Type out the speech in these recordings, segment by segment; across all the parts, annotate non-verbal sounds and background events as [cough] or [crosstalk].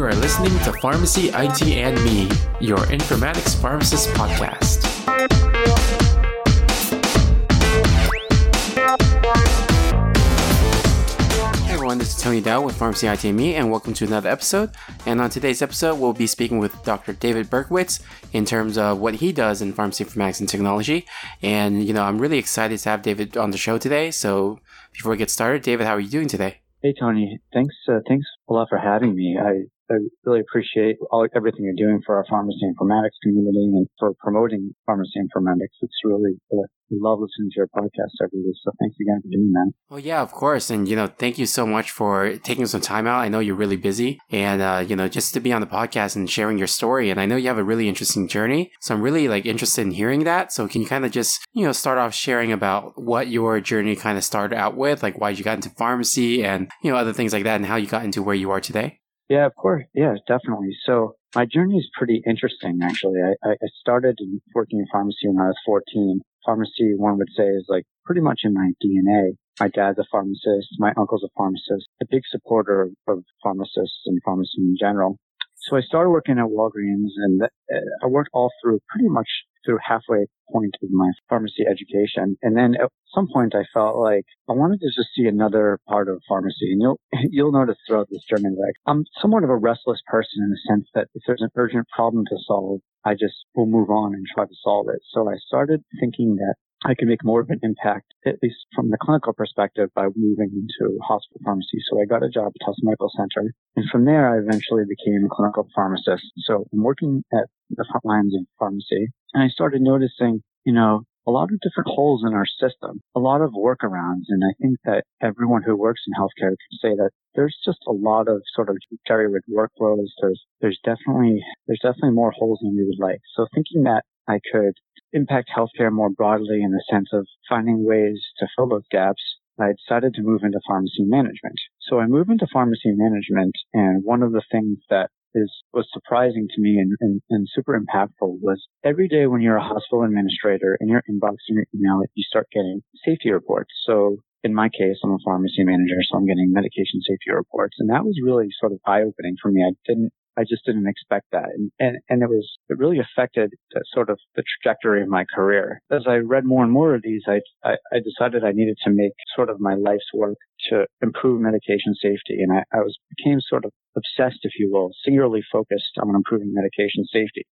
You are listening to Pharmacy IT and Me, your informatics pharmacist podcast. Hey everyone, this is Tony Dow with Pharmacy IT and Me, and welcome to another episode. And on today's episode, we'll be speaking with Dr. David Berkowitz in terms of what he does in pharmacy informatics and technology. And, you know, I'm really excited to have David on the show today. So before we get started, David, how are you doing today? Hey Tony, thanks uh, thanks a lot for having me. I I really appreciate all, everything you're doing for our pharmacy informatics community and for promoting pharmacy informatics. It's really, uh, we love listening to your podcast every week. So thanks again for doing that. Well, yeah, of course. And, you know, thank you so much for taking some time out. I know you're really busy and, uh, you know, just to be on the podcast and sharing your story. And I know you have a really interesting journey. So I'm really like interested in hearing that. So can you kind of just, you know, start off sharing about what your journey kind of started out with, like why you got into pharmacy and, you know, other things like that and how you got into where you are today? Yeah, of course. Yeah, definitely. So my journey is pretty interesting, actually. I, I started working in pharmacy when I was 14. Pharmacy, one would say, is like pretty much in my DNA. My dad's a pharmacist. My uncle's a pharmacist, a big supporter of, pharmacists and pharmacy in general. So I started working at Walgreens and uh, I worked all through pretty much through halfway point of my pharmacy education. And then at some point I felt like I wanted to just see another part of pharmacy. And you'll, [laughs] you'll notice throughout this journey, like I'm somewhat of a restless person in the sense that if there's an urgent problem to solve, I just will move on and try to solve it. So I started thinking that I can make more of an impact, at least from the clinical perspective, by moving into hospital pharmacy. So I got a job at Tufts Medical Center. And from there, I eventually became a clinical pharmacist. So I'm working at the front lines of pharmacy. And I started noticing, you know, a lot of different holes in our system, a lot of workarounds. And I think that everyone who works in healthcare can say that there's just a lot of sort of jerry-rigged workflows. There's, there's definitely, there's definitely more holes than we would like. So thinking that I could impact healthcare more broadly in the sense of finding ways to fill those gaps, I decided to move into pharmacy management. So I moved into pharmacy management and one of the things that is was surprising to me and, and, and, super impactful was every day when you're a hospital administrator in your inbox in your email, you start getting safety reports. So in my case, I'm a pharmacy manager, so I'm getting medication safety reports. And that was really sort of eye opening for me. I didn't I just didn't expect that. And, and, and it was, it really affected the, sort of the trajectory of my career. As I read more and more of these, I, I, I decided I needed to make sort of my life's work to improve medication safety. And I, I was, became sort of obsessed, if you will, singularly focused on improving medication safety.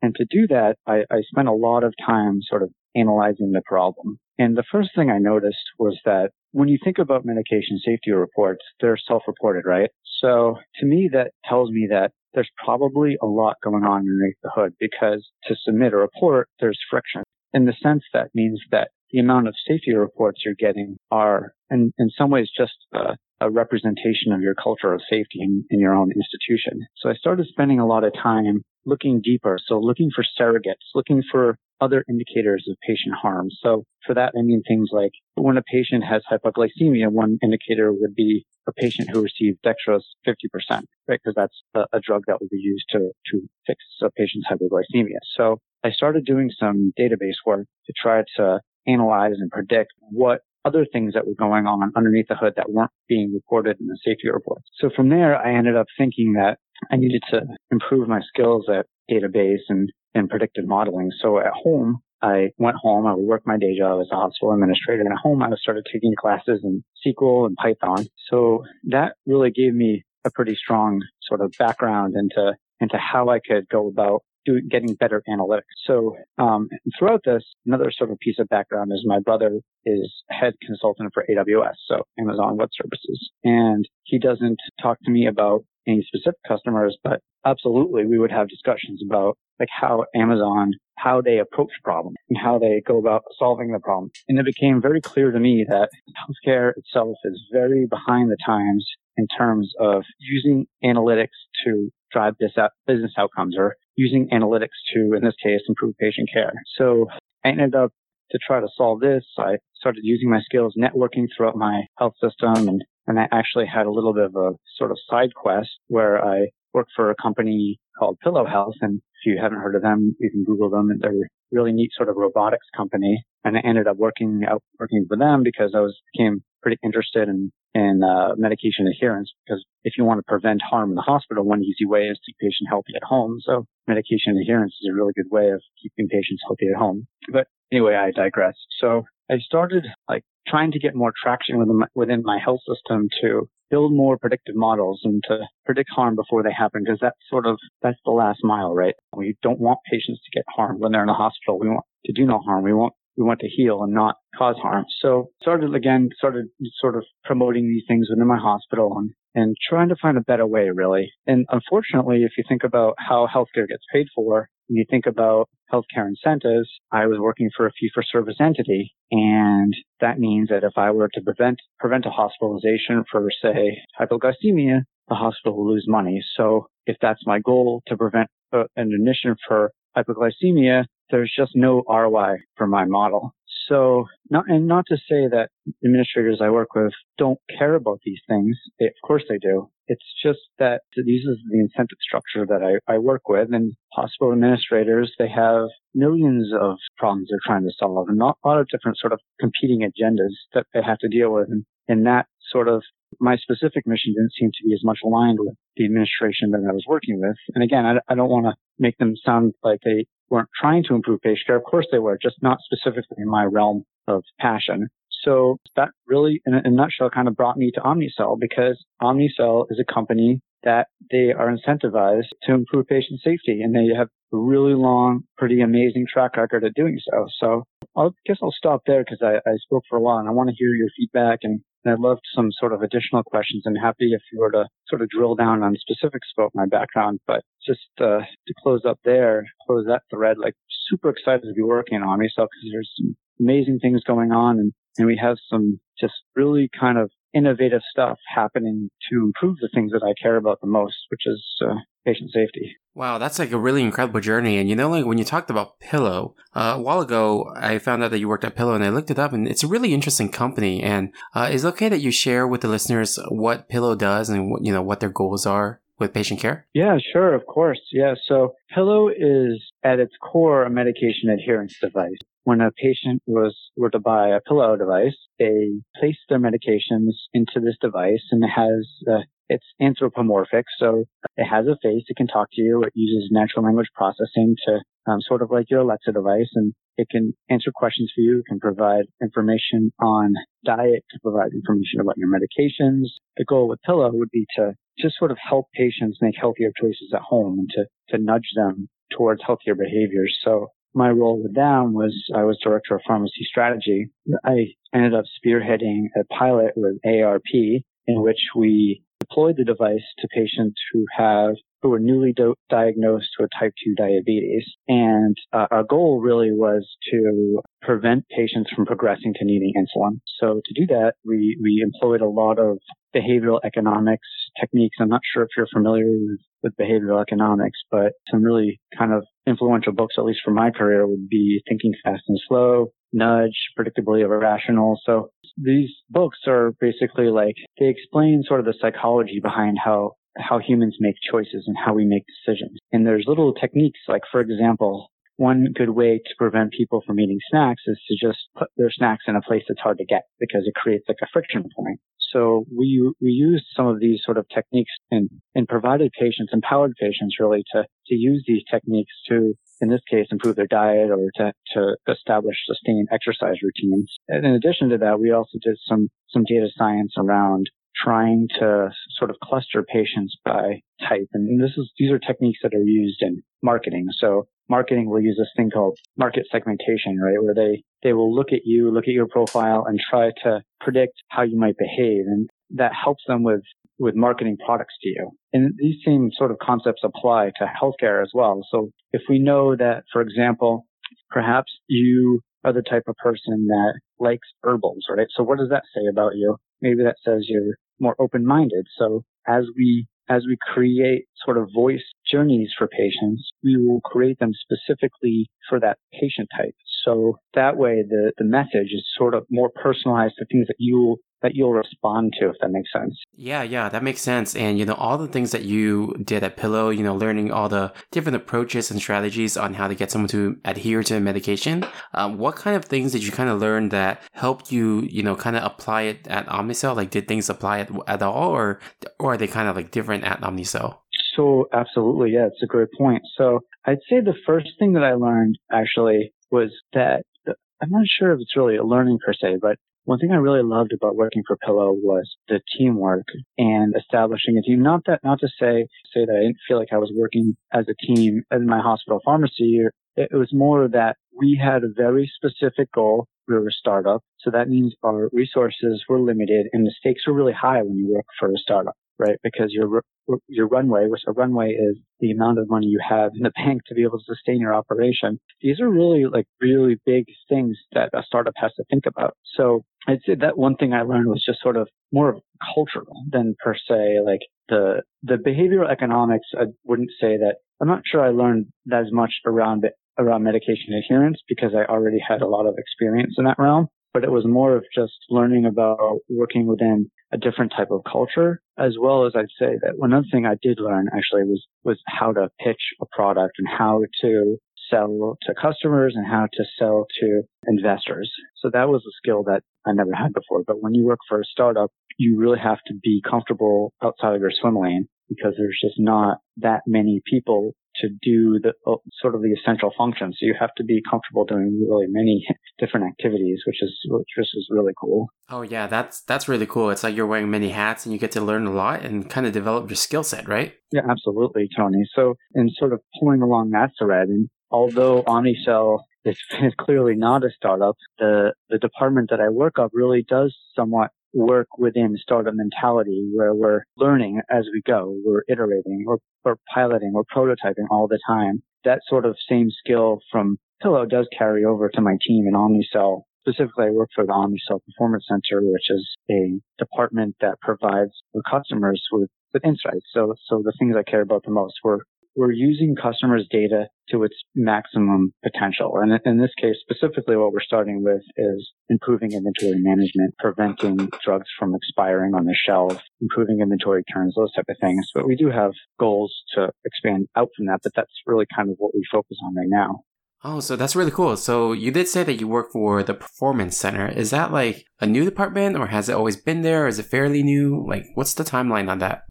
And to do that, I, I spent a lot of time sort of analyzing the problem. And the first thing I noticed was that when you think about medication safety reports, they're self-reported, right? So to me, that tells me that there's probably a lot going on underneath the hood because to submit a report, there's friction. In the sense that means that the amount of safety reports you're getting are in, in some ways just a, a representation of your culture of safety in, in your own institution. So I started spending a lot of time looking deeper. So looking for surrogates, looking for other indicators of patient harm. So for that, I mean things like when a patient has hypoglycemia, one indicator would be a patient who received dextrose 50%, right? Because that's a, a, drug that would be used to, to fix a patient's hypoglycemia. So I started doing some database work to try to analyze and predict what other things that were going on underneath the hood that weren't being reported in the safety reports. So from there, I ended up thinking that I needed to improve my skills at database and, and predictive modeling. So at home, I went home. I would work my day job as a hospital administrator. And at home, I started taking classes in SQL and Python. So that really gave me a pretty strong sort of background into, into how I could go about doing, getting better analytics. So, um, throughout this, another sort of piece of background is my brother is head consultant for AWS, so Amazon Web Services. And he doesn't talk to me about any specific customers, but absolutely we would have discussions about like how Amazon, how they approach problems and how they go about solving the problem. And it became very clear to me that healthcare itself is very behind the times in terms of using analytics to drive business outcomes or using analytics to, in this case, improve patient care. So I ended up to try to solve this. I started using my skills networking throughout my health system and and I actually had a little bit of a sort of side quest where I worked for a company called Pillo Health. And if you haven't heard of them, you can Google them. They're a really neat sort of robotics company. And I ended up working out, working for them because I was became pretty interested in in uh, medication adherence because if you want to prevent harm in the hospital, one easy way is to keep patient healthy at home. So medication adherence is a really good way of keeping patients healthy at home. But anyway, I digress. So I started like trying to get more traction within my, within my health system to build more predictive models and to predict harm before they happen because that's sort of that's the last mile, right? We don't want patients to get harmed when they're in the hospital. We want to do no harm. We want we want to heal and not cause harm. So started again, started sort of promoting these things within my hospital and, and trying to find a better way really. And unfortunately, if you think about how healthcare gets paid for, and you think about healthcare incentives, I was working for a fee for service entity. And that means that if I were to prevent, prevent a hospitalization for say hypoglycemia, the hospital will lose money. So if that's my goal to prevent uh, an admission for hypoglycemia, there's just no ROI for my model. So, not, and not to say that administrators I work with don't care about these things. They, of course they do. It's just that these is the incentive structure that I, I work with and hospital administrators, they have millions of problems they're trying to solve and a lot of different sort of competing agendas that they have to deal with. And, and that sort of my specific mission didn't seem to be as much aligned with the administration that I was working with. And again, I, I don't want to make them sound like they weren't trying to improve patient care. Of course they were, just not specifically in my realm of passion. So that really, in a, in a nutshell, kind of brought me to Omnicell because Omnicell is a company that they are incentivized to improve patient safety and they have a really long, pretty amazing track record of doing so. So I guess I'll stop there because I, I spoke for a while and I want to hear your feedback and and I'd love some sort of additional questions I'm happy if you were to sort of drill down on specifics about my background. But just uh, to close up there, close that thread, like super excited to be working Omnicell because there's some amazing things going on and, and we have some just really kind of innovative stuff happening to improve the things that I care about the most, which is uh, patient safety. Wow, that's like a really incredible journey. And you know, like when you talked about Pillo, uh, a while ago, I found out that you worked at Pillo and I looked it up and it's a really interesting company. And uh, is it okay that you share with the listeners what Pillo does and what, you know, what their goals are? With patient care? Yeah, sure, of course. Yeah. So Pillo is at its core a medication adherence device. When a patient was were to buy a Pillo device, they place their medications into this device and it has uh, it's anthropomorphic, so it has a face. It can talk to you. It uses natural language processing to um, sort of like your Alexa device, and it can answer questions for you. It can provide information on diet, to provide information about your medications. The goal with Pillo would be to just sort of help patients make healthier choices at home and to, to nudge them towards healthier behaviors. So my role with them was I was director of pharmacy strategy. I ended up spearheading a pilot with ARP in which we deployed the device to patients who have who were newly do- diagnosed with type 2 diabetes. And uh, our goal really was to prevent patients from progressing to needing insulin. So to do that, we, we employed a lot of behavioral economics techniques. I'm not sure if you're familiar with, with behavioral economics, but some really kind of influential books, at least for my career, would be Thinking Fast and Slow, Nudge, Predictably Irrational. So these books are basically like they explain sort of the psychology behind how how humans make choices and how we make decisions. And there's little techniques like for example, one good way to prevent people from eating snacks is to just put their snacks in a place that's hard to get because it creates like a friction point. So we we used some of these sort of techniques and and provided patients, empowered patients really to to use these techniques to in this case, improve their diet or to, to establish sustained exercise routines. And in addition to that, we also did some, some data science around trying to sort of cluster patients by type. And this is, these are techniques that are used in marketing. So marketing will use this thing called market segmentation, right? Where they, they will look at you, look at your profile and try to predict how you might behave. And that helps them with with marketing products to you. And these same sort of concepts apply to healthcare as well. So if we know that, for example, perhaps you are the type of person that likes herbals, right? So what does that say about you? Maybe that says you're more open-minded. So as we as we create sort of voice journeys for patients, we will create them specifically for that patient type. So that way the, the message is sort of more personalized to things that you that you'll respond to, if that makes sense. Yeah, yeah, that makes sense. And, you know, all the things that you did at Pillo, you know, learning all the different approaches and strategies on how to get someone to adhere to medication. Um, what kind of things did you kind of learn that helped you, you know, kind of apply it at Omnicell? Like, did things apply at, at all or, or are they kind of like different at Omnicell? So absolutely. Yeah, it's a great point. So I'd say the first thing that I learned actually was that I'm not sure if it's really a learning per se, but one thing I really loved about working for Pillo was the teamwork and establishing a team. Not that, not to say, say that I didn't feel like I was working as a team in my hospital pharmacy. It was more that we had a very specific goal. We were a startup. So that means our resources were limited and the stakes were really high when you work for a startup right? Because your your runway, which a runway is the amount of money you have in the bank to be able to sustain your operation. These are really like really big things that a startup has to think about. So that one thing I learned was just sort of more cultural than per se like the the behavioral economics. I wouldn't say that. I'm not sure I learned as much around around medication adherence because I already had a lot of experience in that realm but it was more of just learning about working within a different type of culture, as well as I'd say that one other thing I did learn actually was, was how to pitch a product and how to sell to customers and how to sell to investors. So that was a skill that I never had before. But when you work for a startup, you really have to be comfortable outside of your swim lane because there's just not that many people to do the uh, sort of the essential functions. So you have to be comfortable doing really many [laughs] different activities, which is which is really cool. Oh yeah, that's that's really cool. It's like you're wearing many hats and you get to learn a lot and kind of develop your skill set, right? Yeah, absolutely, Tony. So in sort of pulling along that thread, and although Omnicell is, [laughs] is clearly not a startup, the the department that I work up really does somewhat work within startup mentality where we're learning as we go. We're iterating, we're, we're piloting, we're prototyping all the time. That sort of same skill from Pillo does carry over to my team in Omnicell. Specifically, I work for the Omnicell Performance Center, which is a department that provides the customers with, with insights. So, so the things I care about the most, we're we're using customers' data to its maximum potential. And in this case, specifically what we're starting with is improving inventory management, preventing drugs from expiring on the shelf, improving inventory turns, those type of things. But we do have goals to expand out from that, but that's really kind of what we focus on right now. Oh, so that's really cool. So you did say that you work for the Performance Center. Is that like a new department or has it always been there? Is it fairly new? Like, what's the timeline on that?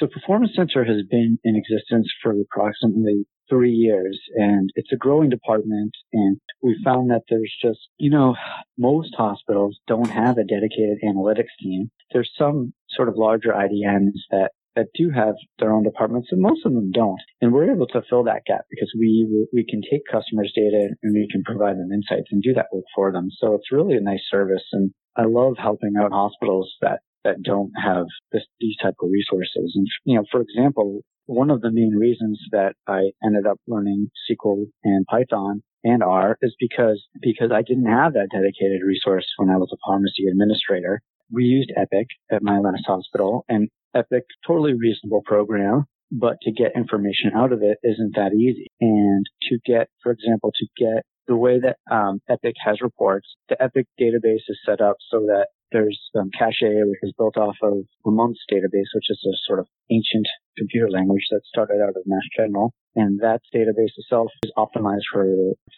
So Performance Center has been in existence for approximately three years and it's a growing department and we found that there's just, you know, most hospitals don't have a dedicated analytics team. There's some sort of larger IDNs that that do have their own departments, and most of them don't. And we're able to fill that gap because we we can take customers' data and we can provide them insights and do that work for them. So it's really a nice service, and I love helping out hospitals that that don't have this, these type of resources. And, you know, for example, one of the main reasons that I ended up learning SQL and Python and R is because, because I didn't have that dedicated resource when I was a pharmacy administrator. We used Epic at my last hospital and Epic, totally reasonable program, but to get information out of it isn't that easy. And to get, for example, to get the way that um, Epic has reports, the Epic database is set up so that there's um, Cache, which is built off of Ramon's database, which is a sort of ancient computer language that started out of Mass General. And that database itself is optimized for,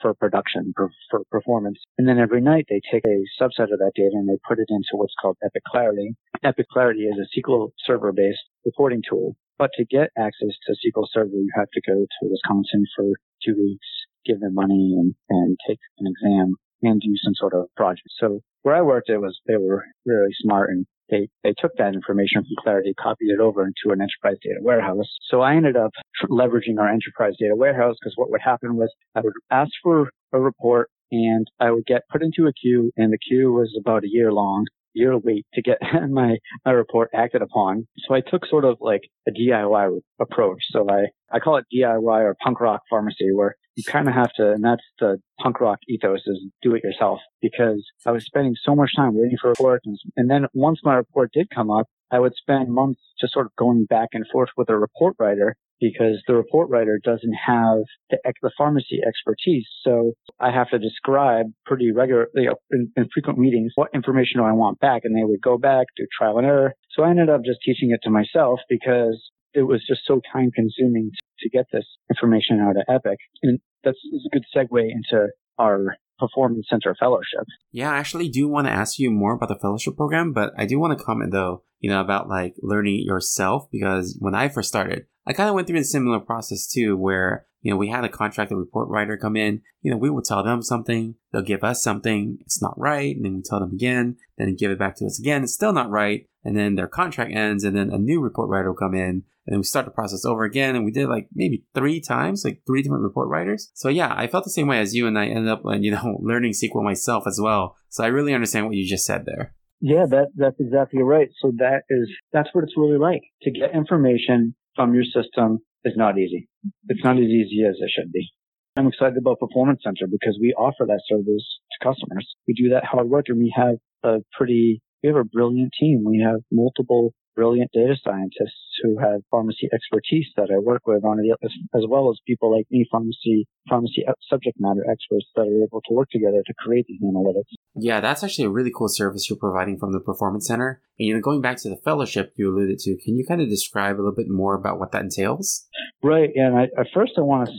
for production, for, for performance. And then every night they take a subset of that data and they put it into what's called Epic Clarity. Epic Clarity is a SQL server based reporting tool. But to get access to SQL Server, you have to go to Wisconsin for two weeks, give them money and, and take an exam and do some sort of project. So where I worked, it was they were really smart and they they took that information from Clarity, copied it over into an enterprise data warehouse. So I ended up leveraging our enterprise data warehouse because what would happen was I would ask for a report and I would get put into a queue and the queue was about a year long year wait to get [laughs] my, my report acted upon. So I took sort of like a DIY approach. So I, I call it DIY or punk rock pharmacy where you kind of have to, and that's the punk rock ethos is do it yourself because I was spending so much time waiting for reports. And, and then once my report did come up, I would spend months just sort of going back and forth with a report writer because the report writer doesn't have the, the pharmacy expertise. So I have to describe pretty regularly you know, in, in, frequent meetings what information do I want back, and they would go back do trial and error. So I ended up just teaching it to myself because it was just so time consuming to, to get this information out of Epic, and that's a good segue into our performance center fellowship. Yeah, I actually do want to ask you more about the fellowship program, but I do want to comment though, you know, about like learning yourself because when I first started, I kind of went through a similar process too, where, you know, we had a contracted report writer come in, you know, we would tell them something, they'll give us something, it's not right, and then we tell them again, then give it back to us again, it's still not right, and then their contract ends, and then a new report writer will come in, and then we start the process over again, and we did like maybe three times, like three different report writers. So yeah, I felt the same way as you, and I ended up, [laughs] you know, learning SQL myself as well. So I really understand what you just said there. Yeah, that that's exactly right. So that is that's what it's really like to get information from your system is not easy. It's not as easy as it should be. I'm excited about Performance Center because we offer that service to customers. We do that hard work and we have a pretty, we have a brilliant team. We have multiple brilliant data scientists who have pharmacy expertise that I work with on it, as, as well as people like me, pharmacy pharmacy uh, subject matter experts that are able to work together to create these analytics. Yeah, that's actually a really cool service you're providing from the Performance Center. And you know, going back to the fellowship you alluded to, can you kind of describe a little bit more about what that entails? Right. And I, at first, I want to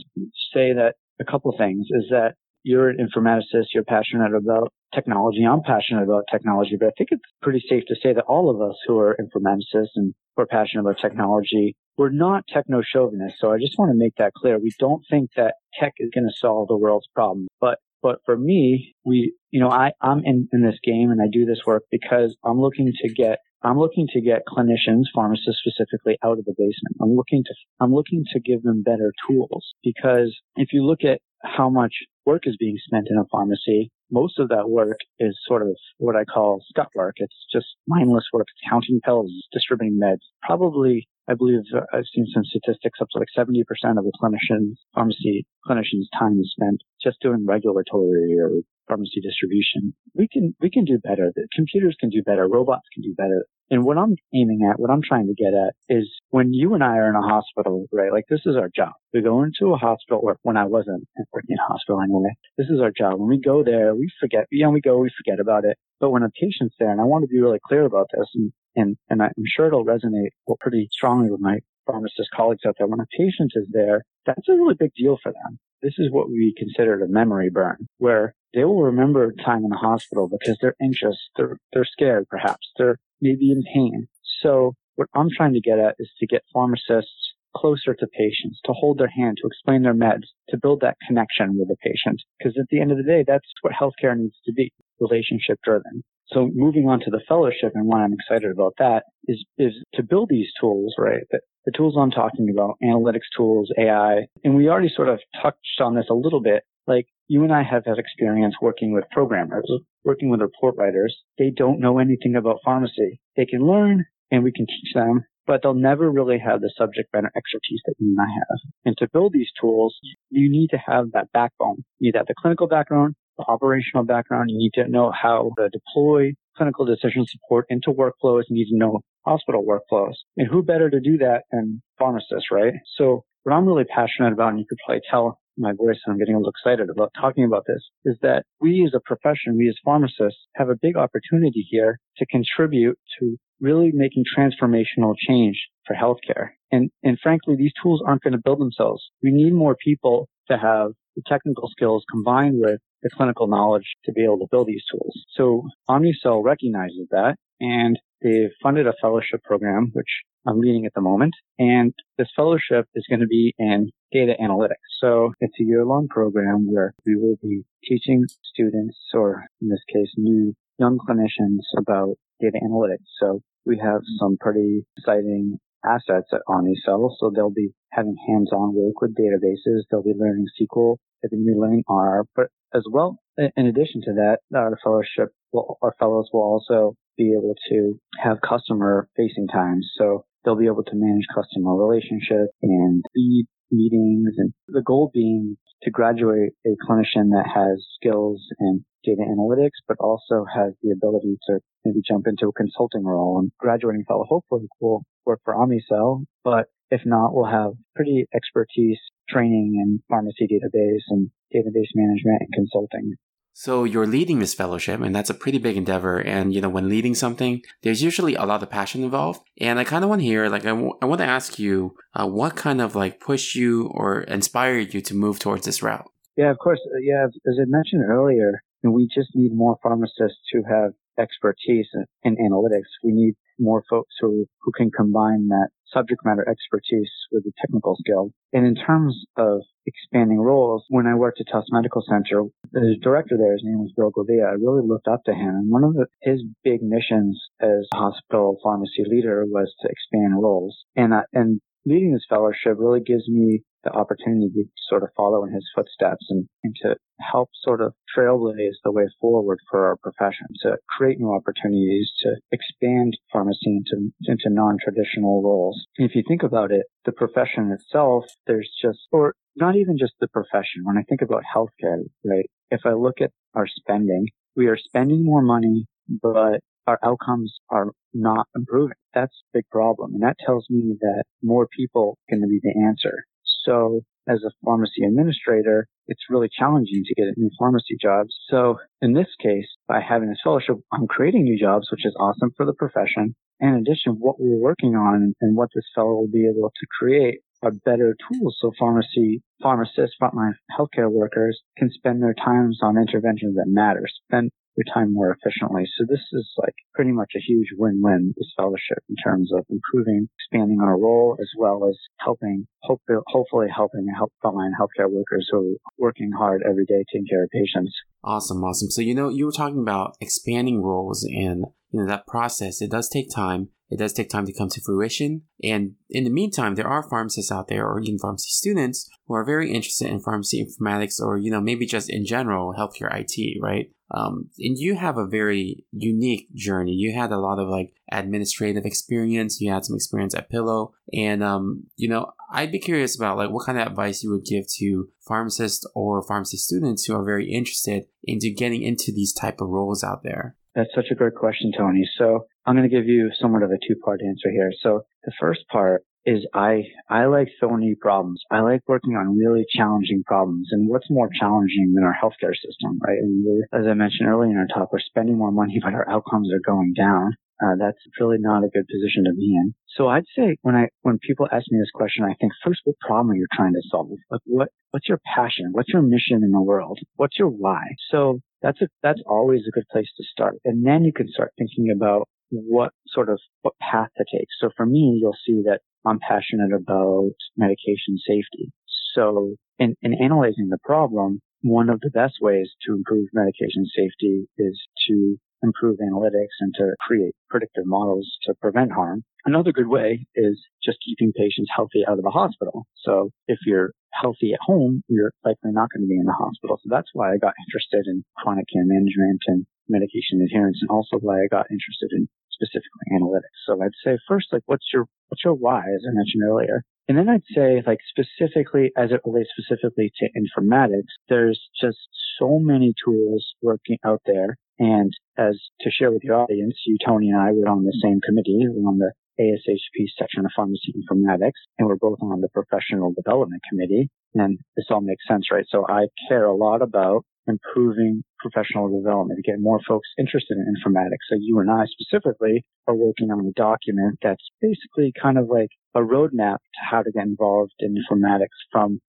say that a couple of things is that you're an informaticist, you're passionate about technology. I'm passionate about technology, but I think it's pretty safe to say that all of us who are informaticists and who are passionate about technology, we're not techno chauvinists. So I just want to make that clear. We don't think that tech is going to solve the world's problems, but but for me, we, you know, I, I'm in, in this game and I do this work because I'm looking to get I'm looking to get clinicians, pharmacists specifically, out of the basement. I'm looking to I'm looking to give them better tools because if you look at how much work is being spent in a pharmacy, most of that work is sort of what I call scut work. It's just mindless work. It's counting pills, distributing meds. Probably, I believe uh, I've seen some statistics up to like 70% of the clinicians, pharmacy clinicians' time is spent just doing regulatory or pharmacy distribution. We can, we can do better. The computers can do better. Robots can do better. And what I'm aiming at, what I'm trying to get at is when you and I are in a hospital, right? Like this is our job. We go into a hospital, or when I wasn't working in a hospital anyway, this is our job. When we go there, we forget, you know, we go, we forget about it. But when a patient's there, and I want to be really clear about this, and, and, and I'm sure it'll resonate pretty strongly with my pharmacist colleagues out there, when a patient is there, that's a really big deal for them. This is what we consider a memory burn, where they will remember time in the hospital because they're anxious, they're, they're scared perhaps, they're maybe in pain. So what I'm trying to get at is to get pharmacists closer to patients, to hold their hand, to explain their meds, to build that connection with the patient. Because at the end of the day, that's what healthcare needs to be, relationship driven. So moving on to the fellowship and why I'm excited about that is, is to build these tools, right? The, the tools I'm talking about, analytics tools, AI, and we already sort of touched on this a little bit. Like you and I have had experience working with programmers, working with report writers. They don't know anything about pharmacy. They can learn and we can teach them, but they'll never really have the subject matter expertise that you and I have. And to build these tools, you need to have that backbone. You need to have the clinical background, operational background. You need to know how to deploy clinical decision support into workflows. You need to know hospital workflows. And who better to do that than pharmacists, right? So what I'm really passionate about, and you could probably tell my voice and I'm getting a little excited about talking about this, is that we as a profession, we as pharmacists have a big opportunity here to contribute to really making transformational change for healthcare. And, and frankly, these tools aren't going to build themselves. We need more people to have the technical skills combined with the clinical knowledge to be able to build these tools. So Omnicell recognizes that and they've funded a fellowship program, which I'm leading at the moment. And this fellowship is going to be in data analytics. So it's a year long program where we will be teaching students, or in this case, new young clinicians about data analytics. So we have some pretty exciting assets at Omnicell. So they'll be having hands-on work with databases. They'll be learning SQL. They'll be learning R, but as well, in addition to that, our fellowship, will, our fellows will also be able to have customer facing times. So they'll be able to manage customer relationships and lead meetings and the goal being to graduate a clinician that has skills in data analytics, but also has the ability to maybe jump into a consulting role. And graduating fellow hopefully will work for Omnicell, but if not, we'll have pretty expertise training and pharmacy database and database management and consulting. So you're leading this fellowship and that's a pretty big endeavor. And, you know, when leading something, there's usually a lot of passion involved. And I kind of want to hear, like, I, w- I want to ask you, uh, what kind of like pushed you or inspired you to move towards this route? Yeah, of course. Uh, yeah, as I mentioned earlier, we just need more pharmacists who have expertise in, in analytics. We need more folks who, who can combine that subject matter expertise with the technical skill. And in terms of expanding roles, when I worked at Tufts Medical Center, the director there, his name was Bill Gouveia, I really looked up to him. And one of the, his big missions as hospital pharmacy leader was to expand roles. And, uh, and leading this fellowship really gives me the opportunity to sort of follow in his footsteps and, and to help sort of trailblaze the way forward for our profession, to create new opportunities, to expand pharmacy into, into non-traditional roles. if you think about it, the profession itself, there's just, or not even just the profession. When I think about healthcare, right? If I look at our spending, we are spending more money, but our outcomes are not improving. That's a big problem. And that tells me that more people are going to be the answer. So as a pharmacy administrator, it's really challenging to get new pharmacy jobs. So in this case, by having this fellowship, I'm creating new jobs, which is awesome for the profession. And in addition, what we're working on and what this fellow will be able to create are better tools so pharmacy pharmacists, frontline healthcare workers can spend their times on interventions that matter, spend your time more efficiently. So this is like pretty much a huge win-win, this fellowship in terms of improving, expanding our role as well as helping, hopefully helping help frontline healthcare workers who are working hard every day taking care of patients. Awesome, awesome. So, you know, you were talking about expanding roles and, you know, that process, it does take time. It does take time to come to fruition. And in the meantime, there are pharmacists out there or even pharmacy students who are very interested in pharmacy informatics or, you know, maybe just in general healthcare IT, right? Um, and you have a very unique journey. You had a lot of like administrative experience. You had some experience at Pillo. And, um, you know, I'd be curious about like what kind of advice you would give to pharmacists or pharmacy students who are very interested into getting into these type of roles out there. That's such a great question, Tony. So I'm going to give you somewhat of a two part answer here. So the first part is I, I like thorny problems. I like working on really challenging problems. And what's more challenging than our healthcare system, right? And as I mentioned earlier in our talk, we're spending more money, [laughs] but our outcomes are going down. Uh, that's really not a good position to be in. So I'd say when I, when people ask me this question, I think first, what problem are you trying to solve? Like what, what's your passion? What's your mission in the world? What's your why? So that's a, that's always a good place to start. And then you can start thinking about what sort of, what path to take. So for me, you'll see that I'm passionate about medication safety. So in, in analyzing the problem, one of the best ways to improve medication safety is to improve analytics and to create predictive models to prevent harm. Another good way is just keeping patients healthy out of the hospital. So if you're healthy at home, you're likely not going to be in the hospital. So that's why I got interested in chronic care management and medication adherence and also why I got interested in specifically analytics. So I'd say first, like, what's your, what's your why, as I mentioned earlier? And then I'd say, like, specifically, as it relates specifically to informatics, there's just so many tools working out there. And as to share with your audience, you, Tony, and I were on the same committee. On the ASHP section of pharmacy informatics, and we're both on the professional development committee. And this all makes sense, right? So I care a lot about improving professional development, to get more folks interested in informatics. So you and I specifically are working on a document that's basically kind of like a roadmap to how to get involved in informatics from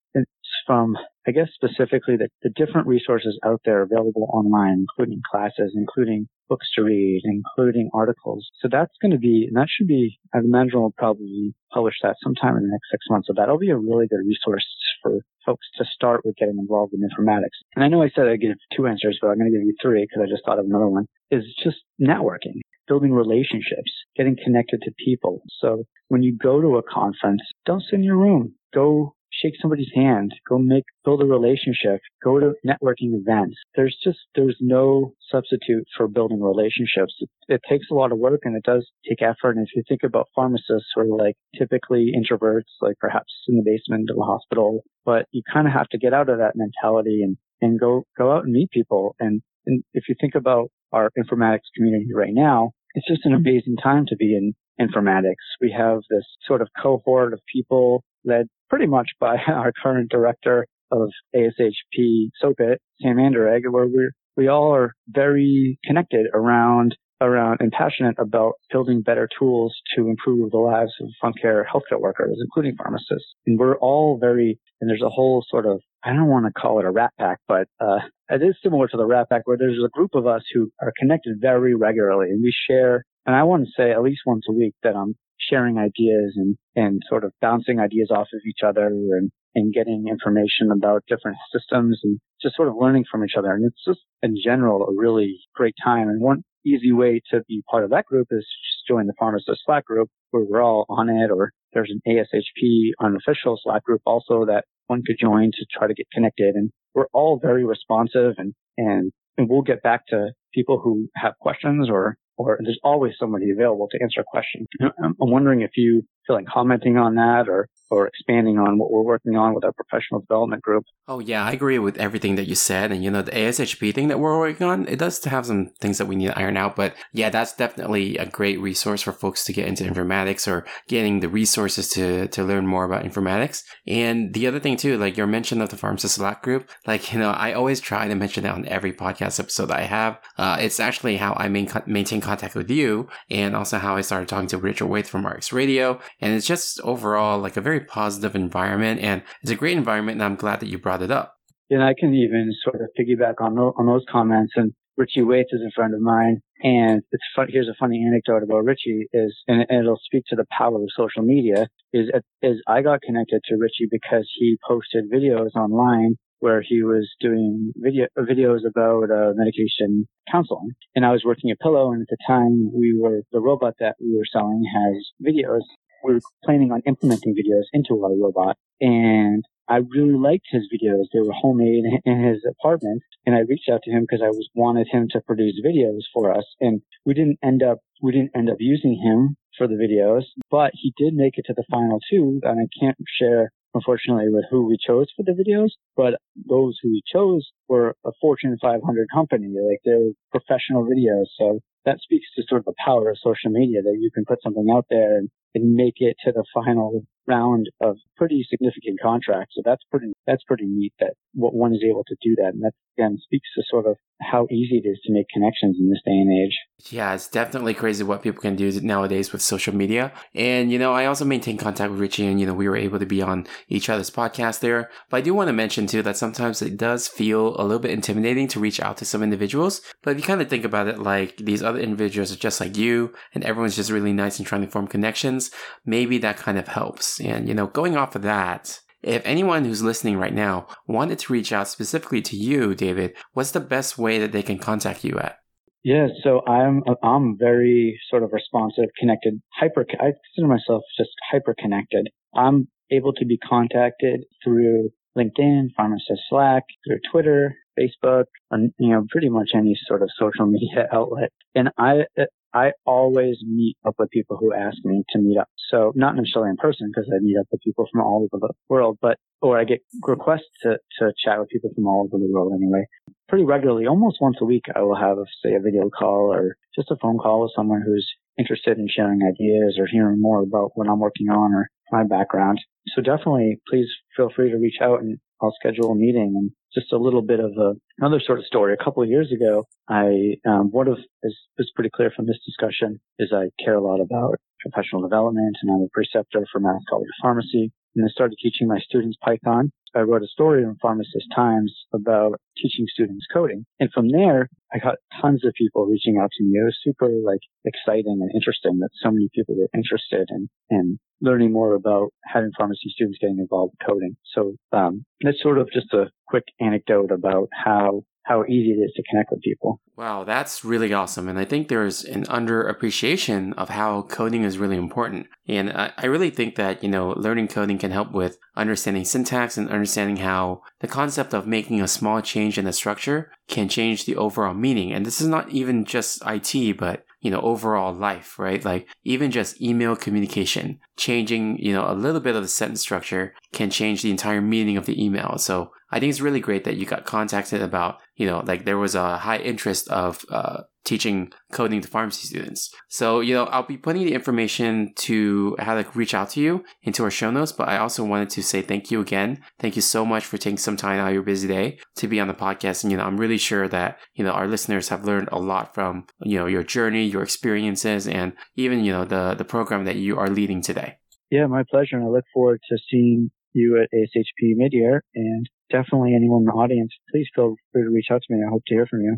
from, I guess specifically the, the different resources out there available online, including classes, including books to read, including articles. So that's going to be, and that should be, I imagine we'll probably publish that sometime in the next six months. So that'll be a really good resource for folks to start with getting involved in informatics. And I know I said I'd give two answers, but I'm going to give you three because I just thought of another one is just networking, building relationships, getting connected to people. So when you go to a conference, don't sit in your room. Go shake somebody's hand, go make, build a relationship, go to networking events. There's just, there's no substitute for building relationships. It, it takes a lot of work and it does take effort. And if you think about pharmacists who are like typically introverts, like perhaps in the basement of a hospital, but you kind of have to get out of that mentality and, and go, go out and meet people. And, and if you think about our informatics community right now, it's just an mm-hmm. amazing time to be in informatics. We have this sort of cohort of people led pretty much by [laughs] our current director of ASHP SOPIT, Sam Anderegg, where we we all are very connected around around and passionate about building better tools to improve the lives of front care healthcare workers, including pharmacists. And we're all very, and there's a whole sort of, I don't want to call it a rat pack, but uh, it is similar to the rat pack where there's a group of us who are connected very regularly and we share, and I want to say at least once a week that I'm sharing ideas and, and sort of bouncing ideas off of each other and, and getting information about different systems and just sort of learning from each other. And it's just in general a really great time. And one easy way to be part of that group is just join the pharmacist Slack group where we're all on it or there's an ASHP unofficial Slack group also that one could join to try to get connected. And we're all very responsive and, and, and we'll get back to people who have questions or or there's always somebody available to answer a question. I'm wondering if you feel like commenting on that or or expanding on what we're working on with our professional development group. Oh yeah, I agree with everything that you said. And you know, the ASHP thing that we're working on, it does have some things that we need to iron out. But yeah, that's definitely a great resource for folks to get into informatics or getting the resources to to learn more about informatics. And the other thing too, like your mention of the pharmacist Slack group, like you know, I always try to mention that on every podcast episode that I have. Uh, it's actually how I main, maintain contact with you, and also how I started talking to Richard Waite from RX Radio. And it's just overall like a very positive environment. And it's a great environment. And I'm glad that you brought it up. And I can even sort of piggyback on, on those comments. And Richie Waite is a friend of mine. And it's fun. Here's a funny anecdote about Richie is, and, it'll speak to the power of social media is, is I got connected to Richie because he posted videos online where he was doing video videos about uh, medication counseling. And I was working at Pillo, and at the time, we were the robot that we were selling has videos were planning on implementing videos into our robot and I really liked his videos. They were homemade in his apartment and I reached out to him because I was wanted him to produce videos for us and we didn't end up, we didn't end up using him for the videos, but he did make it to the final two and I can't share unfortunately with who we chose for the videos, but those who we chose were a Fortune 500 company. Like they're professional videos. So that speaks to sort of the power of social media that you can put something out there and, and make it to the final round of pretty significant contracts. So that's pretty, that's pretty neat that what one is able to do that. And that again speaks to sort of how easy it is to make connections in this day and age. Yeah, it's definitely crazy what people can do nowadays with social media. And, you know, I also maintain contact with Richie and, you know, we were able to be on each other's podcast there. But I do want to mention too that sometimes it does feel a little bit intimidating to reach out to some individuals. But if you kind of think about it, like these other individuals are just like you and everyone's just really nice and trying to form connections, maybe that kind of helps. And, you know, going off of that, if anyone who's listening right now wanted to reach out specifically to you, David, what's the best way that they can contact you at? Yeah, so I'm I'm very sort of responsive, connected, hyper. I consider myself just hyper connected. I'm able to be contacted through LinkedIn, Pharmacist Slack, through Twitter, Facebook, and you know pretty much any sort of [laughs] social media outlet. And I I always meet up with people who ask me to meet up. So not necessarily in person because I meet up with people from all over the world, but or I get requests to, to chat with people from all over the world anyway. Pretty regularly, almost once a week, I will have, say, a video call or just a phone call with someone who's interested in sharing ideas or hearing more about what I'm working on or my background. So definitely, please feel free to reach out and I'll schedule a meeting. And just a little bit of a, another sort of story. A couple of years ago, I um, one of is, is pretty clear from this discussion is I care a lot about professional development, and I'm a preceptor for Mass College of Pharmacy. And I started teaching my students Python. I wrote a story in Pharmacist Times about teaching students coding. And from there, I got tons of people reaching out to me. It was super like exciting and interesting that so many people were interested in, in learning more about having pharmacy students getting involved with coding. So um, that's sort of just a quick anecdote about how how easy it is to connect with people. Wow, that's really awesome. And I think there's an underappreciation of how coding is really important. And I, I, really think that, you know, learning coding can help with understanding syntax and understanding how the concept of making a small change in the structure can change the overall meaning. And this is not even just IT, but you know, overall life, right? Like even just email communication, changing, you know, a little bit of the sentence structure can change the entire meaning of the email. So I think it's really great that you got contacted about, you know, like there was a high interest of uh, teaching coding to pharmacy students. So, you know, I'll be putting the information to how to reach out to you into our show notes, but I also wanted to say thank you again. Thank you so much for taking some time out of your busy day to be on the podcast. And, you know, I'm really sure that, you know, our listeners have learned a lot from, you know, your journey, your experiences, and even, you know, the, the program that you are leading today. Yeah, my pleasure. And I look forward to seeing you at ASHP Midyear and definitely anyone in the audience, please feel free to reach out to me. I hope to hear from you.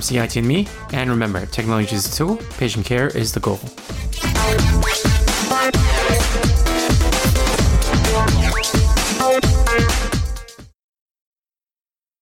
Pharmacy IT and Me. And remember, technology is a tool, patient care is the goal.